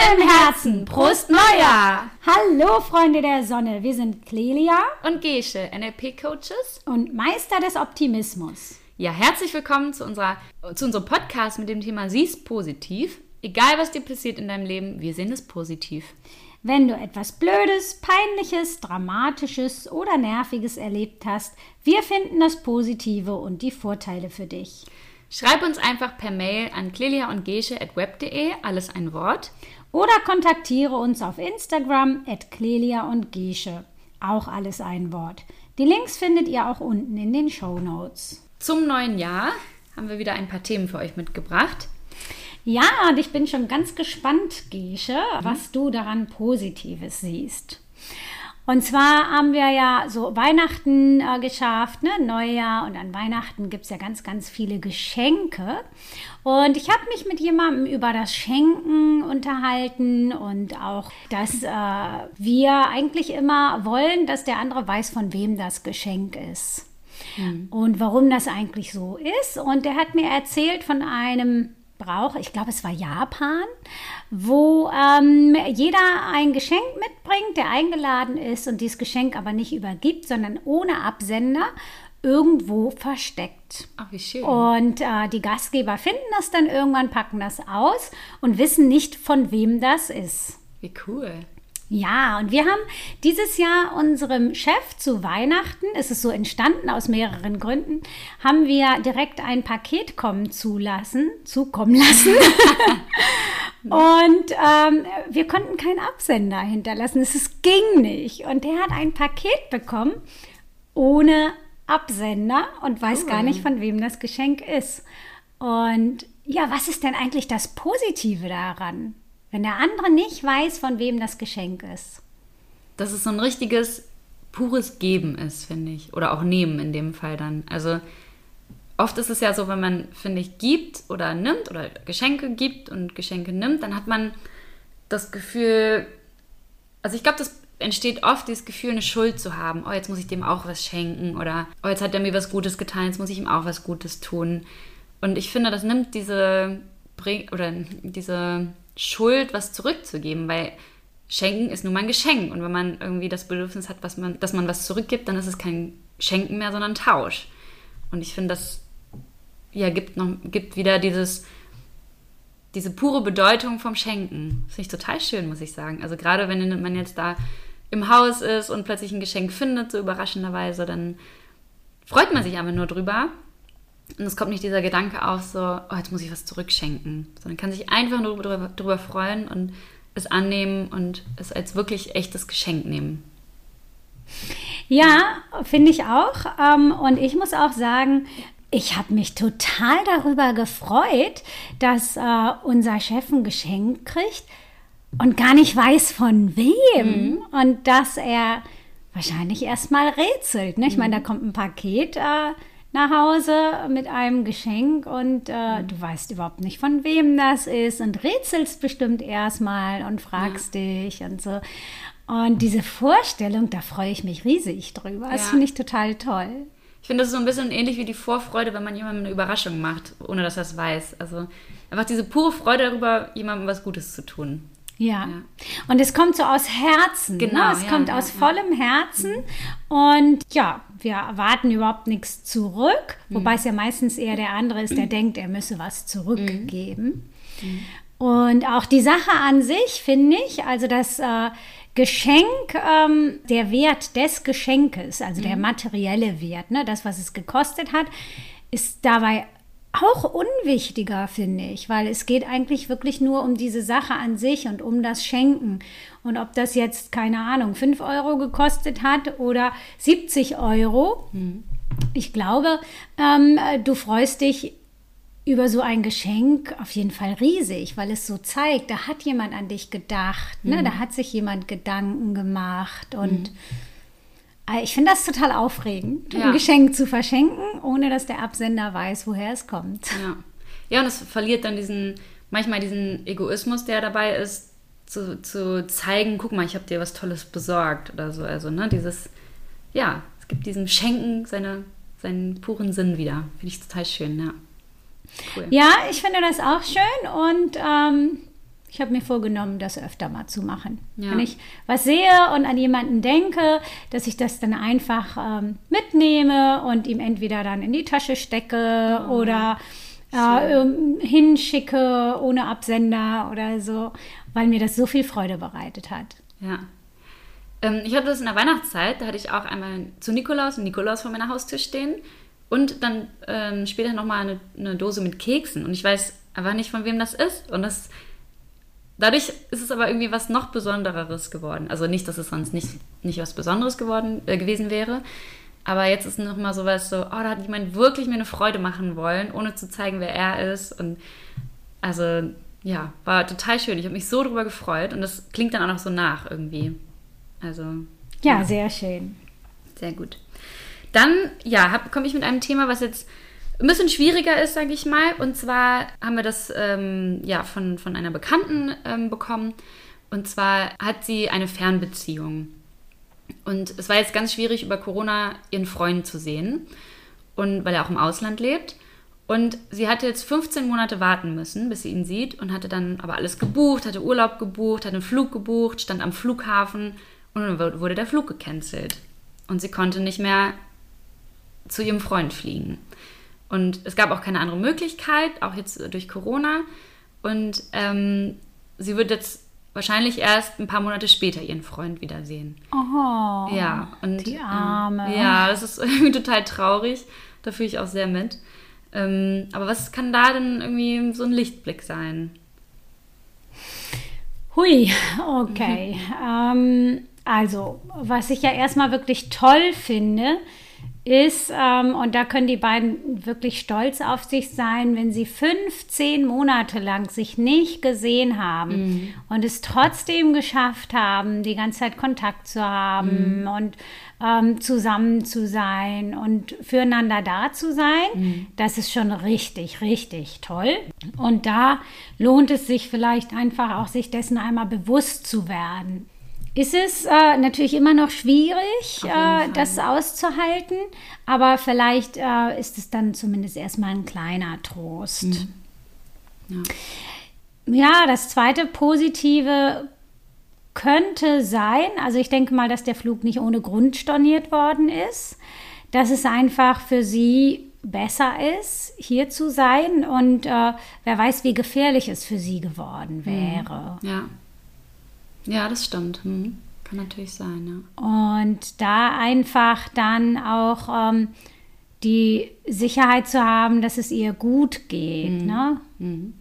Im Herzen. Prost Neujahr. Hallo Freunde der Sonne, wir sind Clelia und Gesche, NLP-Coaches und Meister des Optimismus. Ja, herzlich willkommen zu, unserer, zu unserem Podcast mit dem Thema Siehst positiv. Egal was dir passiert in deinem Leben, wir sehen es positiv. Wenn du etwas Blödes, Peinliches, Dramatisches oder Nerviges erlebt hast, wir finden das Positive und die Vorteile für dich. Schreib uns einfach per Mail an clelia und web.de, alles ein Wort. Oder kontaktiere uns auf Instagram at clelia und gesche, auch alles ein Wort. Die Links findet ihr auch unten in den Show Notes. Zum neuen Jahr haben wir wieder ein paar Themen für euch mitgebracht. Ja, und ich bin schon ganz gespannt, Gesche, was du daran Positives siehst. Und zwar haben wir ja so Weihnachten äh, geschafft, ne? Neujahr und an Weihnachten gibt es ja ganz, ganz viele Geschenke. Und ich habe mich mit jemandem über das Schenken unterhalten und auch, dass äh, wir eigentlich immer wollen, dass der andere weiß, von wem das Geschenk ist. Mhm. Und warum das eigentlich so ist. Und er hat mir erzählt von einem Brauch, ich glaube, es war Japan, wo ähm, jeder ein Geschenk mitbringt, der eingeladen ist und dieses Geschenk aber nicht übergibt, sondern ohne Absender irgendwo versteckt. Ach, wie schön. Und äh, die Gastgeber finden das dann irgendwann, packen das aus und wissen nicht, von wem das ist. Wie cool. Ja, und wir haben dieses Jahr unserem Chef zu Weihnachten, es ist so entstanden aus mehreren Gründen, haben wir direkt ein Paket kommen zulassen, zukommen lassen. und ähm, wir konnten keinen Absender hinterlassen. Es ging nicht. Und der hat ein Paket bekommen ohne Absender und weiß cool. gar nicht, von wem das Geschenk ist. Und ja, was ist denn eigentlich das Positive daran? Wenn der andere nicht weiß, von wem das Geschenk ist. Dass es so ein richtiges, pures Geben ist, finde ich. Oder auch Nehmen in dem Fall dann. Also oft ist es ja so, wenn man, finde ich, gibt oder nimmt oder Geschenke gibt und Geschenke nimmt, dann hat man das Gefühl, also ich glaube, das entsteht oft dieses Gefühl, eine Schuld zu haben. Oh, jetzt muss ich dem auch was schenken oder oh, jetzt hat er mir was Gutes getan, jetzt muss ich ihm auch was Gutes tun. Und ich finde, das nimmt diese oder diese Schuld, was zurückzugeben, weil Schenken ist nun mal ein Geschenk. Und wenn man irgendwie das Bedürfnis hat, was man, dass man was zurückgibt, dann ist es kein Schenken mehr, sondern Tausch. Und ich finde, das ja, gibt, noch, gibt wieder dieses, diese pure Bedeutung vom Schenken. Das finde ich total schön, muss ich sagen. Also gerade wenn man jetzt da im Haus ist und plötzlich ein Geschenk findet, so überraschenderweise, dann freut man sich aber nur drüber. Und es kommt nicht dieser Gedanke auf, so, oh, jetzt muss ich was zurückschenken, sondern kann sich einfach nur darüber, darüber freuen und es annehmen und es als wirklich echtes Geschenk nehmen. Ja, finde ich auch. Ähm, und ich muss auch sagen, ich habe mich total darüber gefreut, dass äh, unser Chef ein Geschenk kriegt und gar nicht weiß von wem. Mhm. Und dass er wahrscheinlich erstmal rätselt. Ne? Ich meine, da kommt ein Paket. Äh, nach Hause mit einem Geschenk und äh, mhm. du weißt überhaupt nicht, von wem das ist und rätselst bestimmt erstmal und fragst ja. dich und so. Und diese Vorstellung, da freue ich mich riesig drüber. Das ja. finde ich total toll. Ich finde, das ist so ein bisschen ähnlich wie die Vorfreude, wenn man jemandem eine Überraschung macht, ohne dass er es weiß. Also einfach diese pure Freude darüber, jemandem was Gutes zu tun. Ja. ja. Und es kommt so aus Herzen. Ne? Genau. Ne? Es ja, kommt ja, aus vollem Herzen. Und ja, wir erwarten überhaupt nichts zurück. Mhm. Wobei es ja meistens eher der andere ist, der mhm. denkt, er müsse was zurückgeben. Mhm. Und auch die Sache an sich, finde ich, also das äh, Geschenk, ähm, der Wert des Geschenkes, also der mhm. materielle Wert, ne, das, was es gekostet hat, ist dabei auch unwichtiger, finde ich, weil es geht eigentlich wirklich nur um diese Sache an sich und um das Schenken. Und ob das jetzt, keine Ahnung, 5 Euro gekostet hat oder 70 Euro, mhm. ich glaube, ähm, du freust dich über so ein Geschenk auf jeden Fall riesig, weil es so zeigt, da hat jemand an dich gedacht, ne? Mhm. da hat sich jemand Gedanken gemacht und mhm äh, ich finde das total aufregend, ja. ein Geschenk zu verschenken, ohne dass der Absender weiß, woher es kommt. Ja, ja und es verliert dann diesen, manchmal diesen Egoismus, der dabei ist, zu, zu zeigen, guck mal, ich habe dir was Tolles besorgt oder so. Also, ne, dieses, ja, es gibt diesem Schenken seine, seinen puren Sinn wieder. Finde ich total schön, ja. Cool. Ja, ich finde das auch schön und ähm, ich habe mir vorgenommen, das öfter mal zu machen. Ja. Wenn ich was sehe und an jemanden denke, dass ich das dann einfach ähm, mitnehme und ihm entweder dann in die Tasche stecke oh. oder äh, hinschicke ohne Absender oder so, weil mir das so viel Freude bereitet hat. Ja. Ähm, ich hatte das in der Weihnachtszeit, da hatte ich auch einmal zu Nikolaus und Nikolaus vor meiner Haustür stehen und dann ähm, später nochmal eine, eine Dose mit Keksen und ich weiß einfach nicht, von wem das ist und das Dadurch ist es aber irgendwie was noch Besondereres geworden. Also nicht, dass es sonst nicht, nicht was Besonderes geworden, äh, gewesen wäre. Aber jetzt ist nochmal sowas so, oh, da hat jemand wirklich mir eine Freude machen wollen, ohne zu zeigen, wer er ist. Und also, ja, war total schön. Ich habe mich so drüber gefreut und das klingt dann auch noch so nach irgendwie. Also. Ja, ja. sehr schön. Sehr gut. Dann, ja, komme ich mit einem Thema, was jetzt ein bisschen schwieriger ist, sage ich mal. Und zwar haben wir das ähm, ja, von, von einer Bekannten ähm, bekommen. Und zwar hat sie eine Fernbeziehung. Und es war jetzt ganz schwierig, über Corona ihren Freund zu sehen. Und weil er auch im Ausland lebt. Und sie hatte jetzt 15 Monate warten müssen, bis sie ihn sieht. Und hatte dann aber alles gebucht, hatte Urlaub gebucht, hatte einen Flug gebucht, stand am Flughafen. Und dann wurde der Flug gecancelt. Und sie konnte nicht mehr zu ihrem Freund fliegen. Und es gab auch keine andere Möglichkeit, auch jetzt durch Corona. Und ähm, sie wird jetzt wahrscheinlich erst ein paar Monate später ihren Freund wiedersehen. Oh, ja, und, die Arme. Ähm, ja, das ist irgendwie total traurig. Da fühle ich auch sehr mit. Ähm, aber was kann da denn irgendwie so ein Lichtblick sein? Hui, okay. ähm, also, was ich ja erstmal wirklich toll finde, ist, ähm, und da können die beiden wirklich stolz auf sich sein, wenn sie 15 Monate lang sich nicht gesehen haben mhm. und es trotzdem geschafft haben, die ganze Zeit Kontakt zu haben mhm. und ähm, zusammen zu sein und füreinander da zu sein. Mhm. Das ist schon richtig, richtig toll. Und da lohnt es sich vielleicht einfach auch, sich dessen einmal bewusst zu werden ist es äh, natürlich immer noch schwierig, äh, das auszuhalten, aber vielleicht äh, ist es dann zumindest erstmal ein kleiner Trost. Mhm. Ja. ja, das zweite Positive könnte sein, also ich denke mal, dass der Flug nicht ohne Grund storniert worden ist, dass es einfach für sie besser ist, hier zu sein und äh, wer weiß, wie gefährlich es für sie geworden mhm. wäre. Ja. Ja, das stimmt. Hm. Kann natürlich sein, ja. Und da einfach dann auch ähm, die Sicherheit zu haben, dass es ihr gut geht. Mhm. Ne? Mhm.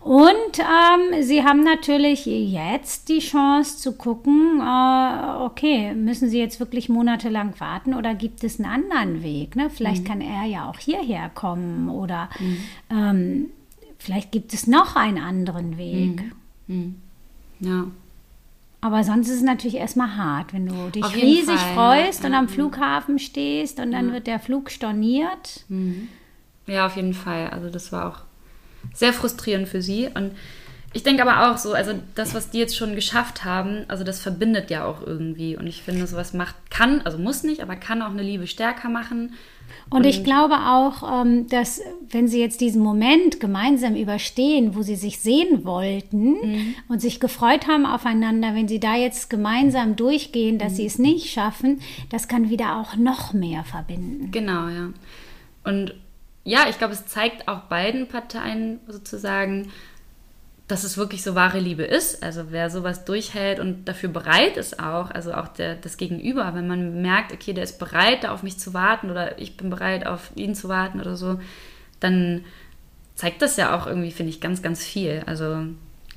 Und ähm, sie haben natürlich jetzt die Chance zu gucken, äh, okay, müssen sie jetzt wirklich monatelang warten oder gibt es einen anderen Weg? Ne? Vielleicht mhm. kann er ja auch hierher kommen oder mhm. ähm, vielleicht gibt es noch einen anderen Weg. Mhm. Ja. Aber sonst ist es natürlich erstmal hart, wenn du dich riesig Fall, freust und am Flughafen stehst und dann wird der Flug storniert. Mhm. Ja, auf jeden Fall. Also das war auch sehr frustrierend für sie. Und ich denke aber auch so, also das, was die jetzt schon geschafft haben, also das verbindet ja auch irgendwie. Und ich finde, sowas macht, kann, also muss nicht, aber kann auch eine Liebe stärker machen. Und ich glaube auch, ähm, dass wenn sie jetzt diesen Moment gemeinsam überstehen, wo sie sich sehen wollten mhm. und sich gefreut haben aufeinander, wenn sie da jetzt gemeinsam durchgehen, dass mhm. sie es nicht schaffen, das kann wieder auch noch mehr verbinden. Genau, ja. Und ja, ich glaube, es zeigt auch beiden Parteien sozusagen, dass es wirklich so wahre Liebe ist. Also wer sowas durchhält und dafür bereit ist auch, also auch der, das Gegenüber, wenn man merkt, okay, der ist bereit, da auf mich zu warten oder ich bin bereit, auf ihn zu warten oder so, dann zeigt das ja auch irgendwie, finde ich, ganz, ganz viel. Also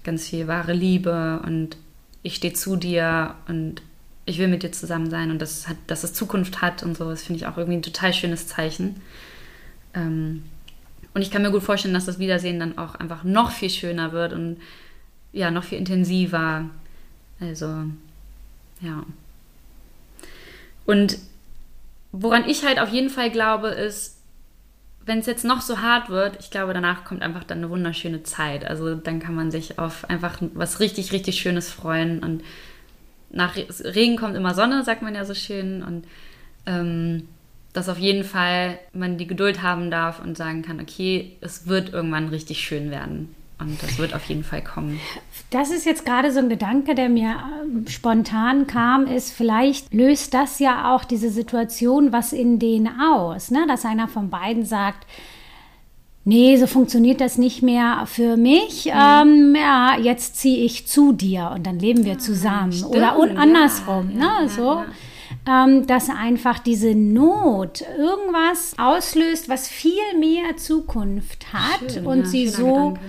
ganz viel wahre Liebe und ich stehe zu dir und ich will mit dir zusammen sein und das hat, dass es Zukunft hat und so, das finde ich auch irgendwie ein total schönes Zeichen. Ähm, und ich kann mir gut vorstellen, dass das Wiedersehen dann auch einfach noch viel schöner wird und ja, noch viel intensiver. Also, ja. Und woran ich halt auf jeden Fall glaube, ist, wenn es jetzt noch so hart wird, ich glaube, danach kommt einfach dann eine wunderschöne Zeit. Also dann kann man sich auf einfach was richtig, richtig Schönes freuen. Und nach Regen kommt immer Sonne, sagt man ja so schön. Und ähm, dass auf jeden Fall man die Geduld haben darf und sagen kann, okay, es wird irgendwann richtig schön werden. Und das wird auf jeden Fall kommen. Das ist jetzt gerade so ein Gedanke, der mir ähm, spontan kam, ist, vielleicht löst das ja auch diese Situation was in denen aus, ne? dass einer von beiden sagt, nee, so funktioniert das nicht mehr für mich. Mhm. Ähm, ja, jetzt ziehe ich zu dir und dann leben wir zusammen. Stimmt, Oder und andersrum, ja, ne? Ja, so. Ja, ähm, dass einfach diese Not irgendwas auslöst, was viel mehr Zukunft hat Schön, und sie so Gedanke.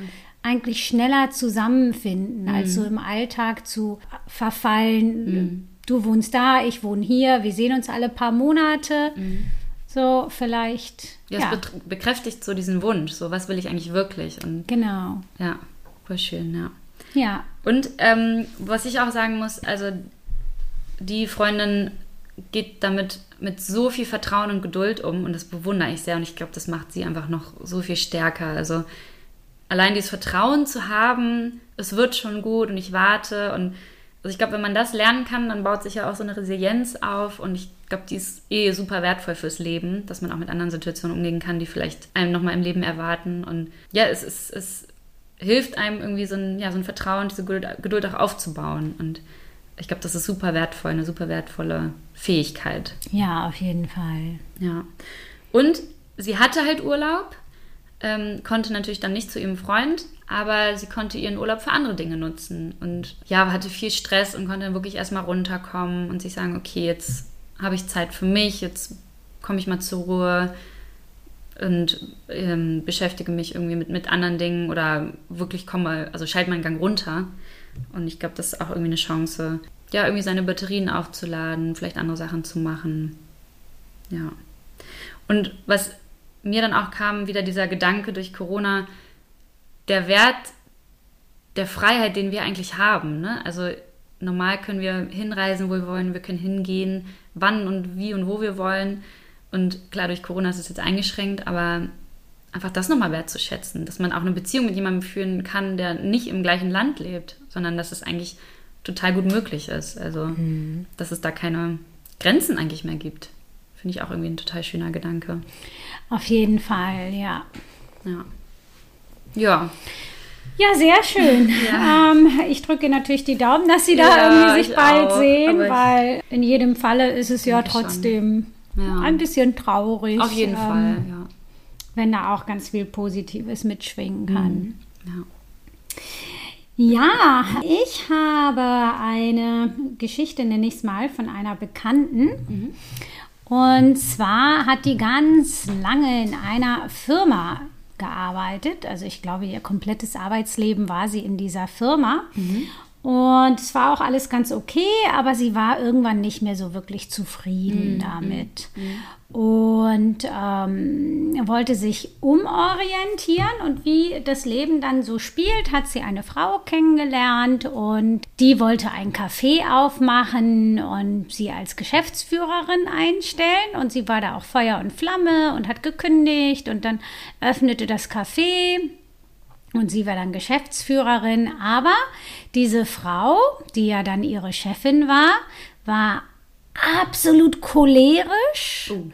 eigentlich schneller zusammenfinden, mhm. als so im Alltag zu verfallen. Mhm. Du wohnst da, ich wohne hier, wir sehen uns alle paar Monate. Mhm. So, vielleicht. Ja, ja. es bekräftigt so diesen Wunsch, so was will ich eigentlich wirklich. Und, genau. Ja, voll schön, ja. Ja. Und ähm, was ich auch sagen muss, also die Freundin geht damit mit so viel Vertrauen und Geduld um und das bewundere ich sehr und ich glaube, das macht sie einfach noch so viel stärker. Also allein dieses Vertrauen zu haben, es wird schon gut und ich warte und also ich glaube, wenn man das lernen kann, dann baut sich ja auch so eine Resilienz auf und ich glaube, die ist eh super wertvoll fürs Leben, dass man auch mit anderen Situationen umgehen kann, die vielleicht einem nochmal im Leben erwarten und ja, es, es, es hilft einem irgendwie so ein, ja, so ein Vertrauen, diese Geduld auch aufzubauen und ich glaube, das ist super wertvoll, eine super wertvolle Fähigkeit. Ja, auf jeden Fall. Ja. Und sie hatte halt Urlaub, ähm, konnte natürlich dann nicht zu ihrem Freund, aber sie konnte ihren Urlaub für andere Dinge nutzen. Und ja, hatte viel Stress und konnte dann wirklich erstmal runterkommen und sich sagen, okay, jetzt habe ich Zeit für mich, jetzt komme ich mal zur Ruhe und ähm, beschäftige mich irgendwie mit, mit anderen Dingen oder wirklich komme, also schalte meinen Gang runter. Und ich glaube, das ist auch irgendwie eine Chance, ja, irgendwie seine Batterien aufzuladen, vielleicht andere Sachen zu machen. Ja. Und was mir dann auch kam, wieder dieser Gedanke durch Corona, der Wert der Freiheit, den wir eigentlich haben. Ne? Also normal können wir hinreisen, wo wir wollen, wir können hingehen, wann und wie und wo wir wollen. Und klar, durch Corona ist es jetzt eingeschränkt, aber einfach das nochmal wertzuschätzen, dass man auch eine Beziehung mit jemandem führen kann, der nicht im gleichen Land lebt, sondern dass es eigentlich total gut möglich ist. Also, mhm. dass es da keine Grenzen eigentlich mehr gibt. Finde ich auch irgendwie ein total schöner Gedanke. Auf jeden Fall, ja. Ja. Ja. Ja, sehr schön. Ja. Ähm, ich drücke natürlich die Daumen, dass Sie da ja, irgendwie sich bald auch, sehen, weil in jedem Falle ist es ja trotzdem ja. ein bisschen traurig. Auf jeden ähm, Fall, ja wenn da auch ganz viel Positives mitschwingen kann. Mhm. Ja. Ja. ich habe eine Geschichte, nenne ich es mal, von einer Bekannten. Mhm. Und zwar hat die ganz lange in einer Firma gearbeitet. Also ich glaube, ihr komplettes Arbeitsleben war sie in dieser Firma. Mhm. Und es war auch alles ganz okay, aber sie war irgendwann nicht mehr so wirklich zufrieden mhm. damit. Mhm. Und ähm, wollte sich umorientieren. Und wie das Leben dann so spielt, hat sie eine Frau kennengelernt und die wollte ein Café aufmachen und sie als Geschäftsführerin einstellen. Und sie war da auch Feuer und Flamme und hat gekündigt und dann öffnete das Café und sie war dann Geschäftsführerin. Aber diese Frau, die ja dann ihre Chefin war, war absolut cholerisch. Oh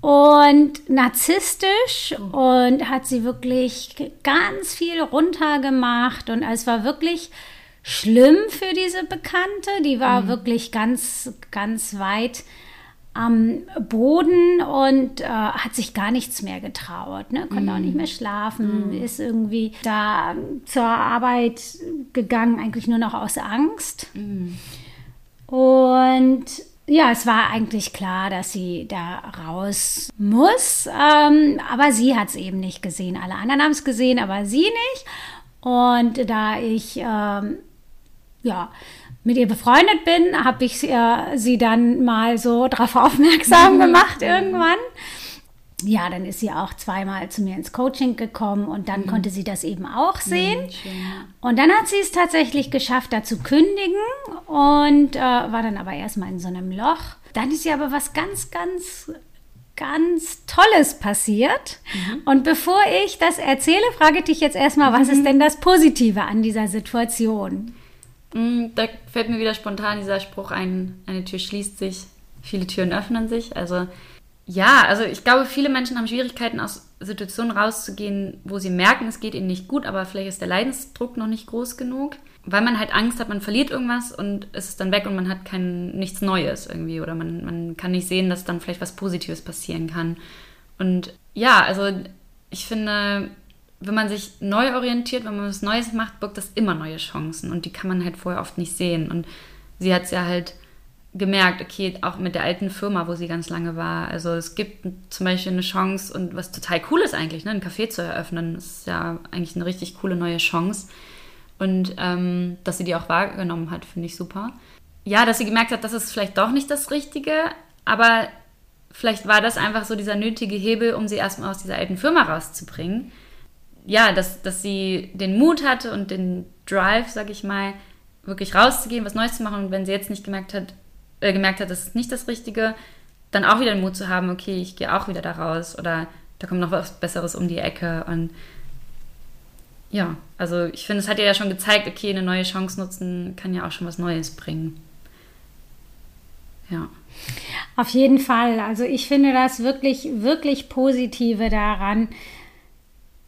und narzisstisch oh. und hat sie wirklich ganz viel runtergemacht und es war wirklich schlimm für diese Bekannte, die war mhm. wirklich ganz ganz weit am Boden und äh, hat sich gar nichts mehr getraut, ne? konnte mm. auch nicht mehr schlafen, mm. ist irgendwie da zur Arbeit gegangen, eigentlich nur noch aus Angst. Mm. Und ja, es war eigentlich klar, dass sie da raus muss, ähm, aber sie hat es eben nicht gesehen. Alle anderen haben es gesehen, aber sie nicht. Und da ich, ähm, ja, mit ihr befreundet bin, habe ich äh, sie dann mal so darauf aufmerksam mhm. gemacht irgendwann. Ja, dann ist sie auch zweimal zu mir ins Coaching gekommen und dann mhm. konnte sie das eben auch mhm, sehen. Mhm, und dann hat sie es tatsächlich geschafft, da zu kündigen und äh, war dann aber erstmal in so einem Loch. Dann ist ihr aber was ganz, ganz ganz Tolles passiert. Mhm. Und bevor ich das erzähle, frage ich dich jetzt erstmal, was ist mhm. denn das Positive an dieser Situation? Mm, da fällt mir wieder spontan dieser Spruch ein, eine Tür schließt sich, viele Türen öffnen sich. Also ja, also ich glaube, viele Menschen haben Schwierigkeiten aus Situationen rauszugehen, wo sie merken, es geht ihnen nicht gut, aber vielleicht ist der Leidensdruck noch nicht groß genug, weil man halt Angst hat, man verliert irgendwas und es ist dann weg und man hat kein, nichts Neues irgendwie oder man, man kann nicht sehen, dass dann vielleicht was Positives passieren kann. Und ja, also ich finde, wenn man sich neu orientiert, wenn man was Neues macht, birgt das immer neue Chancen und die kann man halt vorher oft nicht sehen. Und sie hat es ja halt gemerkt, okay, auch mit der alten Firma, wo sie ganz lange war. Also es gibt zum Beispiel eine Chance und was total cool ist eigentlich, ne, ein Café zu eröffnen, ist ja eigentlich eine richtig coole neue Chance. Und ähm, dass sie die auch wahrgenommen hat, finde ich super. Ja, dass sie gemerkt hat, das ist vielleicht doch nicht das Richtige, aber vielleicht war das einfach so dieser nötige Hebel, um sie erstmal aus dieser alten Firma rauszubringen. Ja, dass, dass sie den Mut hatte und den Drive, sag ich mal, wirklich rauszugehen, was Neues zu machen. Und wenn sie jetzt nicht gemerkt hat, äh, gemerkt hat, das ist nicht das Richtige, dann auch wieder den Mut zu haben, okay, ich gehe auch wieder da raus oder da kommt noch was Besseres um die Ecke. Und ja, also ich finde, es hat ihr ja schon gezeigt, okay, eine neue Chance nutzen kann ja auch schon was Neues bringen. Ja. Auf jeden Fall. Also ich finde das wirklich, wirklich Positive daran,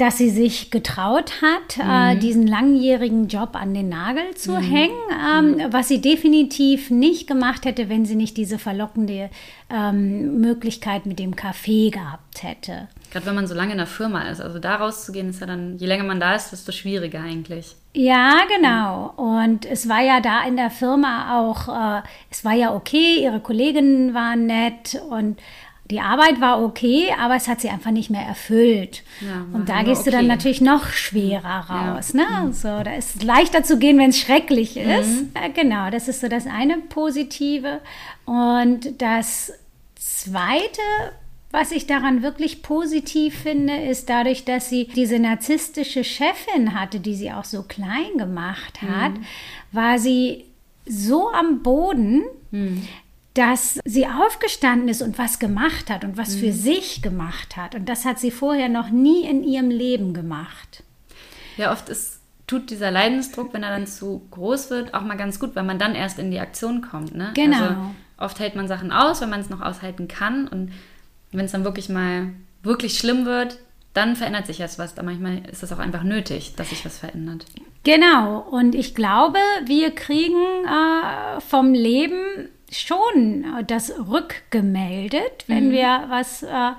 dass sie sich getraut hat, äh, mhm. äh, diesen langjährigen Job an den Nagel zu mhm. hängen, ähm, mhm. was sie definitiv nicht gemacht hätte, wenn sie nicht diese verlockende ähm, Möglichkeit mit dem Kaffee gehabt hätte. Gerade wenn man so lange in der Firma ist, also da rauszugehen, ist ja dann, je länger man da ist, desto schwieriger eigentlich. Ja, genau. Und es war ja da in der Firma auch, äh, es war ja okay, ihre Kolleginnen waren nett und die Arbeit war okay, aber es hat sie einfach nicht mehr erfüllt. Ja, und da gehst okay. du dann natürlich noch schwerer raus. Ja. Ne? Mhm. So, da ist es leichter zu gehen, wenn es schrecklich ist. Mhm. Ja, genau, das ist so das eine Positive. Und das Zweite, was ich daran wirklich positiv finde, ist dadurch, dass sie diese narzisstische Chefin hatte, die sie auch so klein gemacht hat, mhm. war sie so am Boden, mhm dass sie aufgestanden ist und was gemacht hat und was mhm. für sich gemacht hat. Und das hat sie vorher noch nie in ihrem Leben gemacht. Ja, oft ist, tut dieser Leidensdruck, wenn er dann zu groß wird, auch mal ganz gut, weil man dann erst in die Aktion kommt. Ne? Genau. Also oft hält man Sachen aus, wenn man es noch aushalten kann. Und wenn es dann wirklich mal wirklich schlimm wird, dann verändert sich erst was. Aber manchmal ist es auch einfach nötig, dass sich was verändert. Genau. Und ich glaube, wir kriegen äh, vom Leben schon das rückgemeldet, wenn mhm. wir was äh,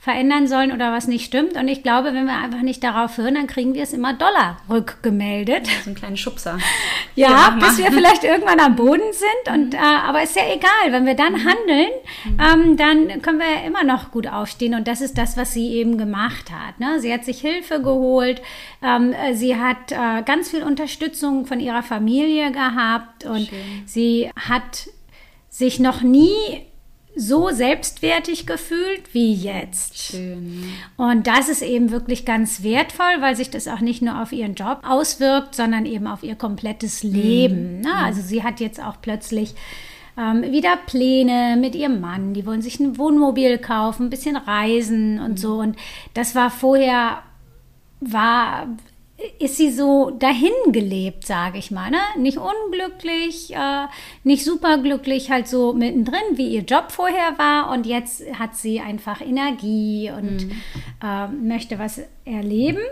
verändern sollen oder was nicht stimmt. Und ich glaube, wenn wir einfach nicht darauf hören, dann kriegen wir es immer Dollar rückgemeldet. So einen kleinen Schubser. ja, bis wir vielleicht irgendwann am Boden sind. Und, mhm. äh, aber ist ja egal, wenn wir dann mhm. handeln, mhm. ähm, dann können wir ja immer noch gut aufstehen. Und das ist das, was sie eben gemacht hat. Ne? Sie hat sich Hilfe geholt. Ähm, sie hat äh, ganz viel Unterstützung von ihrer Familie gehabt. Und Schön. sie hat sich noch nie so selbstwertig gefühlt wie jetzt. Schön. Und das ist eben wirklich ganz wertvoll, weil sich das auch nicht nur auf ihren Job auswirkt, sondern eben auf ihr komplettes Leben. Mhm. Ne? Also sie hat jetzt auch plötzlich ähm, wieder Pläne mit ihrem Mann. Die wollen sich ein Wohnmobil kaufen, ein bisschen reisen und mhm. so. Und das war vorher war ist sie so dahin gelebt, sage ich mal. Ne? Nicht unglücklich, äh, nicht superglücklich, halt so mittendrin, wie ihr Job vorher war. Und jetzt hat sie einfach Energie und mhm. äh, möchte was erleben.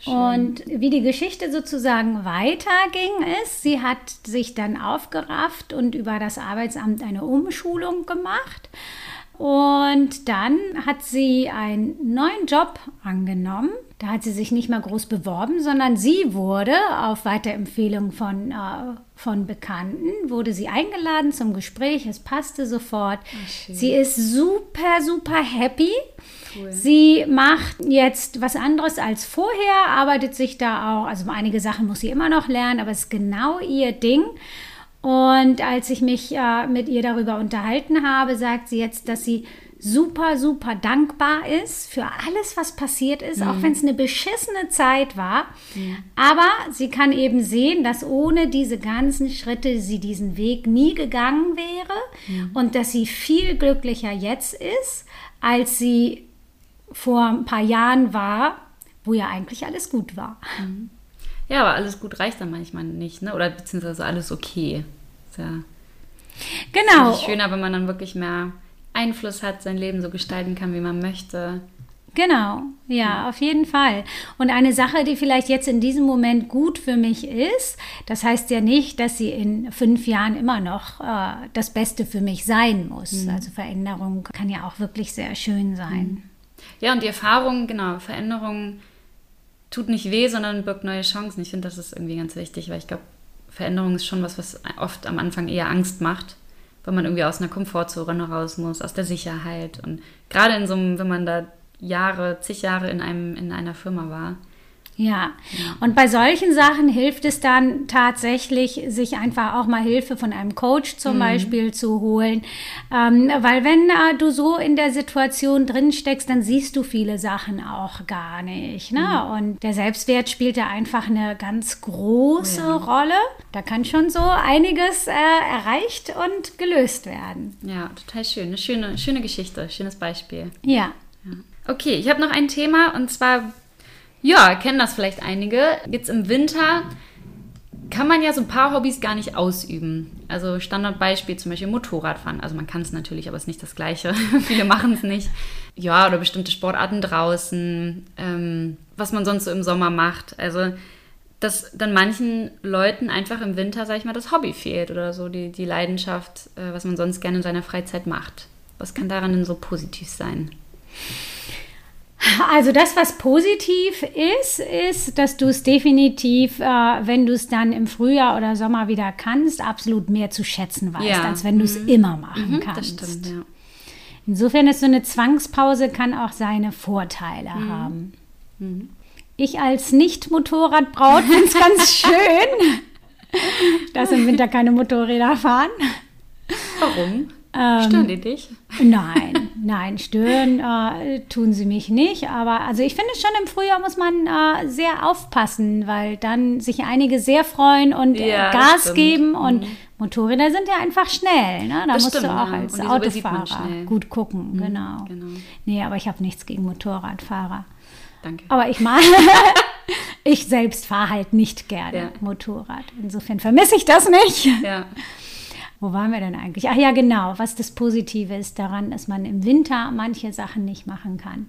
Schön. Und wie die Geschichte sozusagen weiterging, ist, sie hat sich dann aufgerafft und über das Arbeitsamt eine Umschulung gemacht und dann hat sie einen neuen Job angenommen. Da hat sie sich nicht mal groß beworben, sondern sie wurde auf Weiterempfehlung von, äh, von Bekannten, wurde sie eingeladen zum Gespräch. Es passte sofort. Ach, sie ist super, super happy. Cool. Sie macht jetzt was anderes als vorher, arbeitet sich da auch, also einige Sachen muss sie immer noch lernen, aber es ist genau ihr Ding. Und als ich mich äh, mit ihr darüber unterhalten habe, sagt sie jetzt, dass sie super, super dankbar ist für alles, was passiert ist, mhm. auch wenn es eine beschissene Zeit war. Mhm. Aber sie kann eben sehen, dass ohne diese ganzen Schritte sie diesen Weg nie gegangen wäre mhm. und dass sie viel glücklicher jetzt ist, als sie vor ein paar Jahren war, wo ja eigentlich alles gut war. Ja, aber alles gut reicht dann manchmal nicht, ne? Oder beziehungsweise alles okay. Ist ja genau. Ist schöner, wenn man dann wirklich mehr Einfluss hat, sein Leben so gestalten kann, wie man möchte. Genau, ja, auf jeden Fall. Und eine Sache, die vielleicht jetzt in diesem Moment gut für mich ist, das heißt ja nicht, dass sie in fünf Jahren immer noch äh, das Beste für mich sein muss. Mhm. Also Veränderung kann ja auch wirklich sehr schön sein. Mhm. Ja, und die Erfahrung, genau, Veränderung tut nicht weh, sondern birgt neue Chancen. Ich finde, das ist irgendwie ganz wichtig, weil ich glaube, Veränderung ist schon was, was oft am Anfang eher Angst macht, weil man irgendwie aus einer Komfortzone raus muss, aus der Sicherheit. Und gerade in so einem, wenn man da Jahre, zig Jahre in, einem, in einer Firma war. Ja, und bei solchen Sachen hilft es dann tatsächlich, sich einfach auch mal Hilfe von einem Coach zum mhm. Beispiel zu holen. Ähm, weil wenn äh, du so in der Situation drin steckst, dann siehst du viele Sachen auch gar nicht. Ne? Mhm. Und der Selbstwert spielt da einfach eine ganz große ja. Rolle. Da kann schon so einiges äh, erreicht und gelöst werden. Ja, total schön. Eine schöne, schöne Geschichte, schönes Beispiel. Ja. ja. Okay, ich habe noch ein Thema und zwar, ja, kennen das vielleicht einige. Jetzt im Winter kann man ja so ein paar Hobbys gar nicht ausüben. Also Standardbeispiel zum Beispiel Motorradfahren. Also man kann es natürlich, aber es ist nicht das Gleiche. Viele machen es nicht. Ja, oder bestimmte Sportarten draußen, ähm, was man sonst so im Sommer macht. Also dass dann manchen Leuten einfach im Winter, sag ich mal, das Hobby fehlt oder so die, die Leidenschaft, äh, was man sonst gerne in seiner Freizeit macht. Was kann daran denn so positiv sein? Also das, was positiv ist, ist, dass du es definitiv, äh, wenn du es dann im Frühjahr oder Sommer wieder kannst, absolut mehr zu schätzen weißt, ja. als wenn du es mhm. immer machen mhm, kannst. Das stimmt, ja. Insofern ist so eine Zwangspause kann auch seine Vorteile mhm. haben. Mhm. Ich als Nicht-Motorradbraut finde es ganz schön, dass im Winter keine Motorräder fahren. Warum? Ähm, stören die dich? Nein, nein, stören äh, tun sie mich nicht. Aber also ich finde schon im Frühjahr muss man äh, sehr aufpassen, weil dann sich einige sehr freuen und äh, ja, Gas geben und mhm. Motorräder sind ja einfach schnell. Ne? Da das musst stimmt, du auch ja. als Autofahrer gut gucken. Mhm, genau. genau. Nee, aber ich habe nichts gegen Motorradfahrer. Danke. Aber ich mag. ich selbst fahre halt nicht gerne ja. Motorrad. Insofern vermisse ich das nicht. Ja. Wo waren wir denn eigentlich? Ach ja, genau, was das Positive ist daran, dass man im Winter manche Sachen nicht machen kann.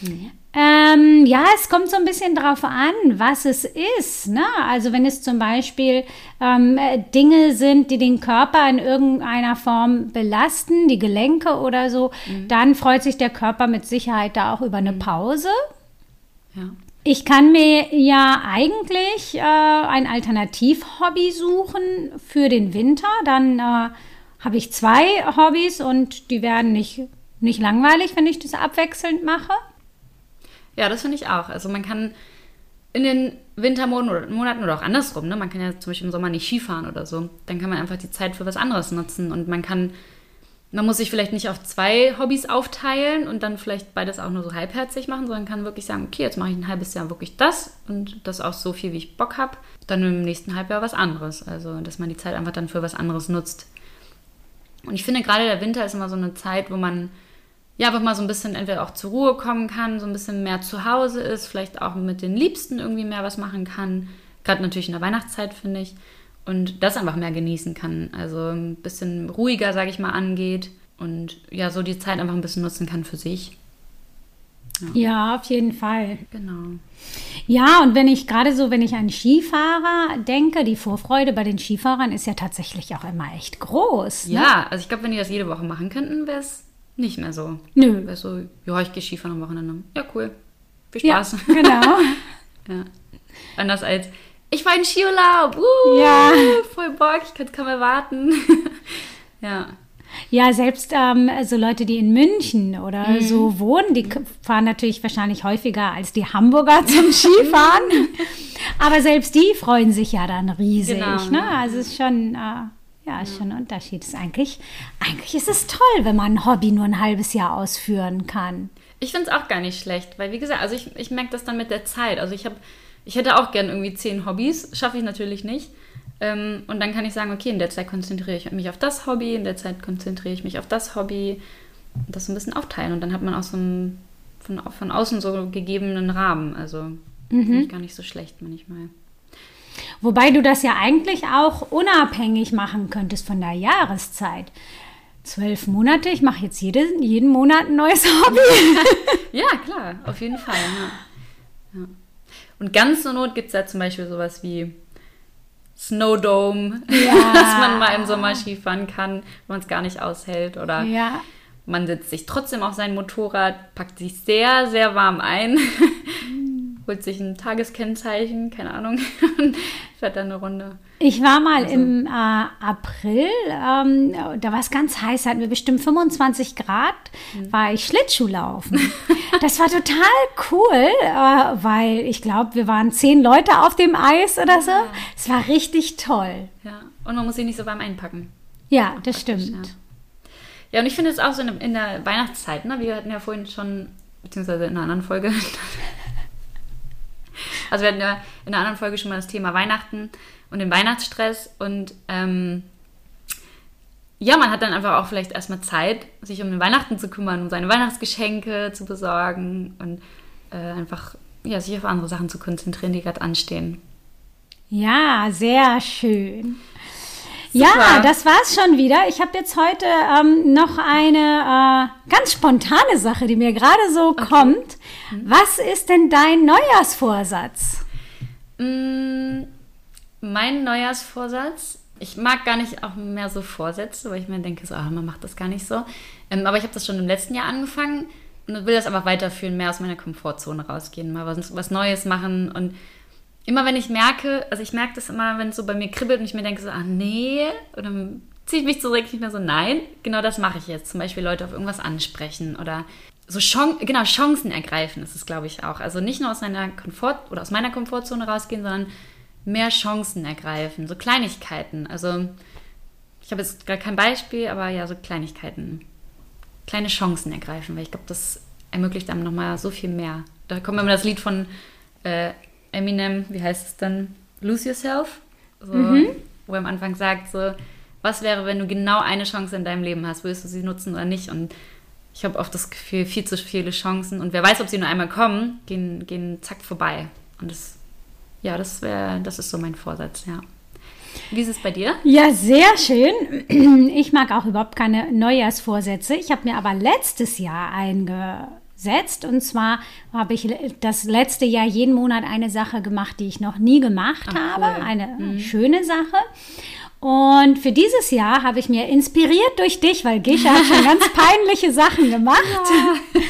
Mhm. Ähm, ja, es kommt so ein bisschen drauf an, was es ist. Ne? Also wenn es zum Beispiel ähm, Dinge sind, die den Körper in irgendeiner Form belasten, die Gelenke oder so, mhm. dann freut sich der Körper mit Sicherheit da auch über eine mhm. Pause. Ja. Ich kann mir ja eigentlich äh, ein Alternativ-Hobby suchen für den Winter. Dann äh, habe ich zwei Hobbys und die werden nicht, nicht langweilig, wenn ich das abwechselnd mache. Ja, das finde ich auch. Also man kann in den Wintermonaten oder auch andersrum, ne? man kann ja zum Beispiel im Sommer nicht Skifahren oder so, dann kann man einfach die Zeit für was anderes nutzen und man kann man muss sich vielleicht nicht auf zwei Hobbys aufteilen und dann vielleicht beides auch nur so halbherzig machen, sondern kann wirklich sagen, okay, jetzt mache ich ein halbes Jahr wirklich das und das auch so viel, wie ich Bock habe, dann im nächsten Halbjahr was anderes. Also, dass man die Zeit einfach dann für was anderes nutzt. Und ich finde gerade der Winter ist immer so eine Zeit, wo man ja einfach mal so ein bisschen entweder auch zur Ruhe kommen kann, so ein bisschen mehr zu Hause ist, vielleicht auch mit den Liebsten irgendwie mehr was machen kann. Gerade natürlich in der Weihnachtszeit, finde ich und das einfach mehr genießen kann. Also ein bisschen ruhiger, sage ich mal, angeht und ja, so die Zeit einfach ein bisschen nutzen kann für sich. Ja, auf jeden Fall. Genau. Ja, und wenn ich gerade so, wenn ich an Skifahrer denke, die Vorfreude bei den Skifahrern ist ja tatsächlich auch immer echt groß. Ne? Ja, also ich glaube, wenn die das jede Woche machen könnten, wäre es nicht mehr so. Nö. Wäre so, ja, ich gehe Skifahren am Wochenende. Ja, cool. Viel Spaß. Ja, genau. ja. Anders als, ich war in Skiurlaub. Uh, ja. Voll Bock, ich kann es kaum erwarten. ja. Ja, selbst ähm, so Leute, die in München oder mhm. so wohnen, die fahren natürlich wahrscheinlich häufiger als die Hamburger zum Skifahren. Aber selbst die freuen sich ja dann riesig. Genau. Ne? Also es ist schon, äh, ja, ist schon ein Unterschied. Ist eigentlich, eigentlich ist es toll, wenn man ein Hobby nur ein halbes Jahr ausführen kann. Ich finde es auch gar nicht schlecht, weil wie gesagt, also ich, ich merke das dann mit der Zeit. Also ich habe ich hätte auch gern irgendwie zehn Hobbys, schaffe ich natürlich nicht. Ähm, und dann kann ich sagen, okay, in der Zeit konzentriere ich mich auf das Hobby, in der Zeit konzentriere ich mich auf das Hobby. Und das so ein bisschen aufteilen. Und dann hat man auch so einen von, von außen so gegebenen Rahmen. Also mhm. finde ich gar nicht so schlecht manchmal. Wobei du das ja eigentlich auch unabhängig machen könntest von der Jahreszeit. zwölf Monate. Ich mache jetzt jede, jeden Monat ein neues Hobby. ja, klar, auf jeden Fall. Ja. Ja. Und ganz zur Not gibt es ja zum Beispiel sowas wie Snowdome, ja. dass man mal im Sommer Skifahren kann, wenn man es gar nicht aushält. Oder ja. man setzt sich trotzdem auf sein Motorrad, packt sich sehr, sehr warm ein holt sich ein Tageskennzeichen, keine Ahnung, und fährt dann eine Runde. Ich war mal also. im äh, April, ähm, da war es ganz heiß, hatten wir bestimmt 25 Grad, mhm. war ich Schlittschuhlaufen. das war total cool, äh, weil ich glaube, wir waren zehn Leute auf dem Eis oder so. Es war richtig toll. Ja, und man muss sich nicht so warm einpacken. Ja, das stimmt. Ja. ja. und ich finde es auch so in der Weihnachtszeit, ne? wir hatten ja vorhin schon, beziehungsweise in einer anderen Folge, Also wir hatten ja in einer anderen Folge schon mal das Thema Weihnachten und den Weihnachtsstress und ähm, ja, man hat dann einfach auch vielleicht erstmal Zeit, sich um den Weihnachten zu kümmern, um seine Weihnachtsgeschenke zu besorgen und äh, einfach ja, sich auf andere Sachen zu konzentrieren, die gerade anstehen. Ja, sehr schön. Super. Ja, das war's schon wieder. Ich habe jetzt heute ähm, noch eine äh, ganz spontane Sache, die mir gerade so okay. kommt. Mhm. Was ist denn dein Neujahrsvorsatz? Mm, mein Neujahrsvorsatz, ich mag gar nicht auch mehr so Vorsätze, weil ich mir denke, so, ach, man macht das gar nicht so. Ähm, aber ich habe das schon im letzten Jahr angefangen und will das aber weiterführen, mehr aus meiner Komfortzone rausgehen, mal was, was Neues machen und immer wenn ich merke, also ich merke das immer, wenn es so bei mir kribbelt und ich mir denke so, ah nee, und dann ziehe ich mich zurück, nicht mehr so, nein, genau das mache ich jetzt. Zum Beispiel Leute auf irgendwas ansprechen oder so Chance, genau, Chancen ergreifen ist es, glaube ich, auch. Also nicht nur aus einer Komfort- oder aus meiner Komfortzone rausgehen, sondern mehr Chancen ergreifen, so Kleinigkeiten. Also ich habe jetzt gar kein Beispiel, aber ja, so Kleinigkeiten. Kleine Chancen ergreifen, weil ich glaube, das ermöglicht einem nochmal so viel mehr. Da kommt immer das Lied von äh, Eminem, wie heißt es dann? Lose Yourself. So, mhm. Wo er am Anfang sagt, so, was wäre, wenn du genau eine Chance in deinem Leben hast, würdest du sie nutzen oder nicht? Und ich habe oft das Gefühl, viel zu viele Chancen und wer weiß, ob sie nur einmal kommen, gehen, gehen zack vorbei. Und das, ja, das wäre, das ist so mein Vorsatz, ja. Wie ist es bei dir? Ja, sehr schön. Ich mag auch überhaupt keine Neujahrsvorsätze. Ich habe mir aber letztes Jahr einge setzt. Und zwar habe ich das letzte Jahr jeden Monat eine Sache gemacht, die ich noch nie gemacht Ach, habe. Cool. Eine mhm. schöne Sache. Und für dieses Jahr habe ich mir inspiriert durch dich, weil Gisha hat schon ganz peinliche Sachen gemacht, ja.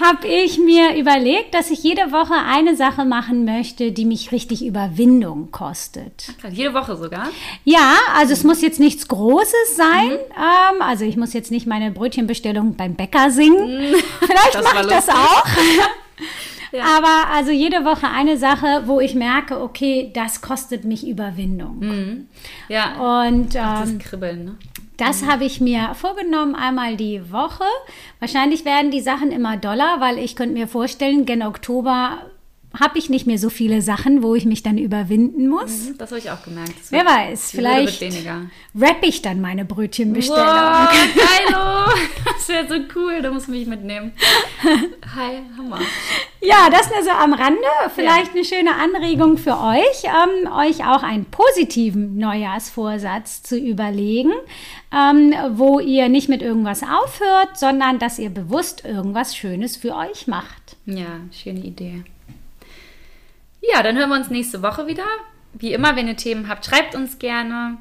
habe ich mir überlegt, dass ich jede Woche eine Sache machen möchte, die mich richtig Überwindung kostet. Ach, jede Woche sogar? Ja, also es muss jetzt nichts Großes sein. Mhm. Ähm, also ich muss jetzt nicht meine Brötchenbestellung beim Bäcker singen. Mhm. Vielleicht mache ich das auch. Ja. Aber also jede Woche eine Sache, wo ich merke, okay, das kostet mich Überwindung. Mhm. Ja. Und ähm, Ach, das Kribbeln, ne? Das mhm. habe ich mir vorgenommen, einmal die Woche. Wahrscheinlich werden die Sachen immer doller, weil ich könnte mir vorstellen, gen Oktober habe ich nicht mehr so viele Sachen, wo ich mich dann überwinden muss. Mhm, das habe ich auch gemerkt. Wer weiß, vielleicht rappe ich dann meine Brötchenbestellung. Wow, geilo! Das wäre so cool, da muss mich mitnehmen. Hi, Hammer. Ja, das nur so am Rande. Vielleicht ja. eine schöne Anregung für euch, ähm, euch auch einen positiven Neujahrsvorsatz zu überlegen, ähm, wo ihr nicht mit irgendwas aufhört, sondern dass ihr bewusst irgendwas Schönes für euch macht. Ja, schöne Idee. Ja, dann hören wir uns nächste Woche wieder. Wie immer, wenn ihr Themen habt, schreibt uns gerne.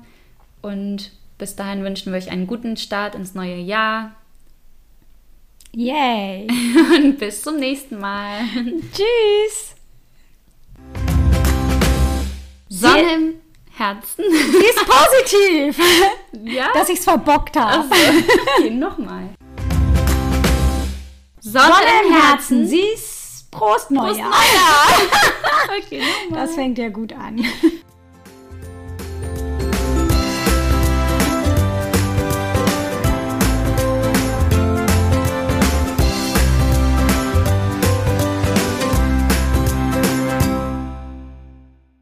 Und bis dahin wünschen wir euch einen guten Start ins neue Jahr. Yay! Und bis zum nächsten Mal. Tschüss! Sonne im Herzen. Sie ist positiv. Ja? Dass ich es verbockt habe. Also, okay, nochmal. Sonne, Sonne im Herzen. Sie Prost Neujahr. Prost Neujahr. okay, das fängt ja gut an.